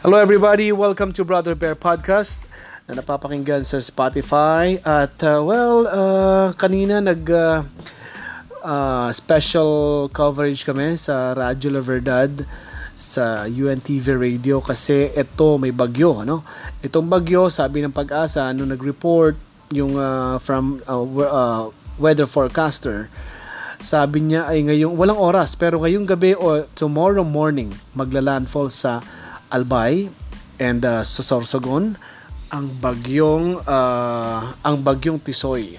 Hello everybody, welcome to Brother Bear Podcast na napapakinggan sa Spotify. At uh, well, uh, kanina nag uh, uh, special coverage kami sa Radyo La Verdad sa UNTV Radio kasi ito may bagyo ano. Itong bagyo, sabi ng pag-asa nung nag-report yung uh, from uh, uh, weather forecaster. Sabi niya ay ngayong walang oras pero ngayong gabi o tomorrow morning magla-landfall sa Albay and uh, sa Sorsogon ang bagyong uh, ang bagyong Tisoy.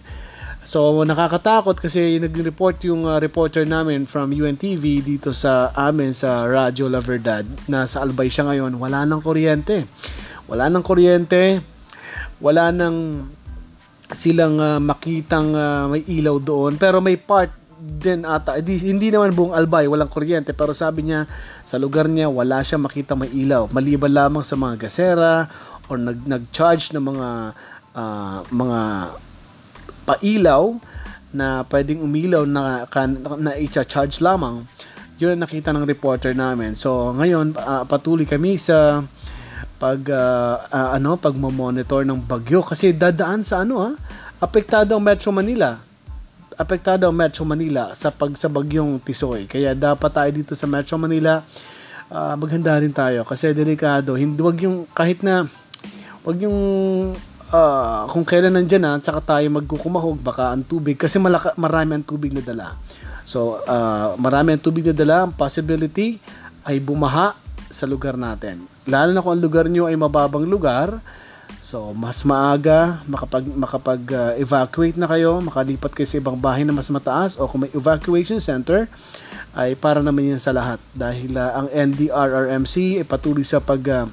So nakakatakot kasi nag-report yung uh, reporter namin from UNTV dito sa amin sa Radyo La Verdad na sa Albay siya ngayon, wala nang kuryente. Wala nang kuryente, wala nang silang uh, makitang uh, may ilaw doon pero may part din ata, hindi, hindi naman buong Albay, walang kuryente, pero sabi niya, sa lugar niya, wala siya makita may ilaw. Maliban lamang sa mga gasera, or nag, nag-charge ng mga, uh, mga pailaw, na pwedeng umilaw na, na, na i-charge lamang. Yun ang nakita ng reporter namin. So, ngayon, uh, patuloy kami sa pag uh, uh, ano pag monitor ng bagyo kasi dadaan sa ano ha apektado ang Metro Manila apektado ang Metro Manila sa pagsabagyong Tisoy. Kaya dapat tayo dito sa Metro Manila uh, maghanda rin tayo kasi delikado. Hindi wag yung kahit na wag yung uh, kung kailan nandiyan na saka tayo magkukumahog baka ang tubig kasi malaka, marami ang tubig na dala. So uh, marami ang tubig na dala, ang possibility ay bumaha sa lugar natin. Lalo na kung ang lugar nyo ay mababang lugar, So, mas maaga makapag makapag uh, na kayo, makalipat kayo sa ibang bahay na mas mataas o kung may evacuation center ay para naman yan sa lahat. Dahil uh, ang NDRRMC ay patuloy sa pag uh,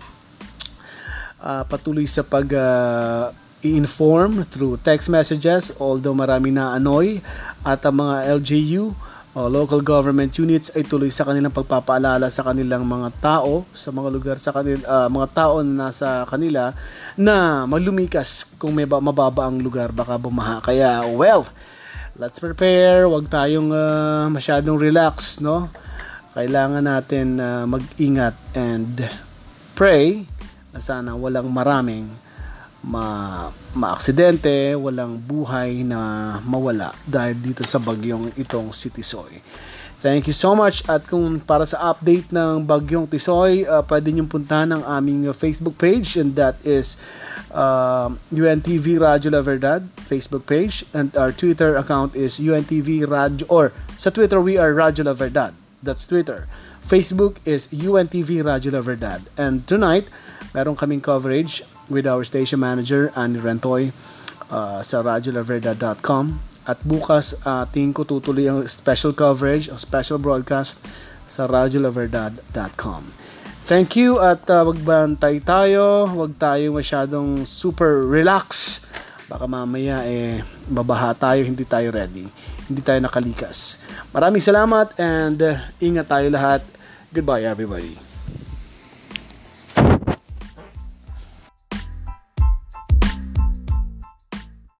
uh, patuloy sa pag uh, i-inform through text messages although marami na anoy at ang mga LGU o local government units ay tuloy sa kanilang pagpapaalala sa kanilang mga tao sa mga lugar sa kanil uh, mga tao na nasa kanila na maglumikas kung may ba- mababa ang lugar baka bumaha. Kaya well let's prepare. Wag tayong uh, masyadong relax no? Kailangan natin uh, mag-ingat and pray na sana walang maraming ma maaksidente, walang buhay na mawala dahil dito sa bagyong itong si Tisoy. Thank you so much at kung para sa update ng bagyong Tisoy, uh, pwede niyong puntahan ang aming Facebook page and that is uh, UNTV Radio La Verdad Facebook page and our Twitter account is UNTV Radio or sa Twitter we are Radio La Verdad. That's Twitter. Facebook is UNTV Radio La Verdad. And tonight, meron kaming coverage with our station manager, Annie Rentoy, uh, sa radiolaverdad.com. At bukas, uh, tingin ko tutuloy ang special coverage, ang special broadcast sa radiolaverdad.com. Thank you at uh, magbantay tayo. Huwag tayo masyadong super relax. Baka mamaya eh mabaha tayo, hindi tayo ready. Hindi tayo nakalikas. Maraming salamat and uh, ingat tayo lahat. Goodbye everybody.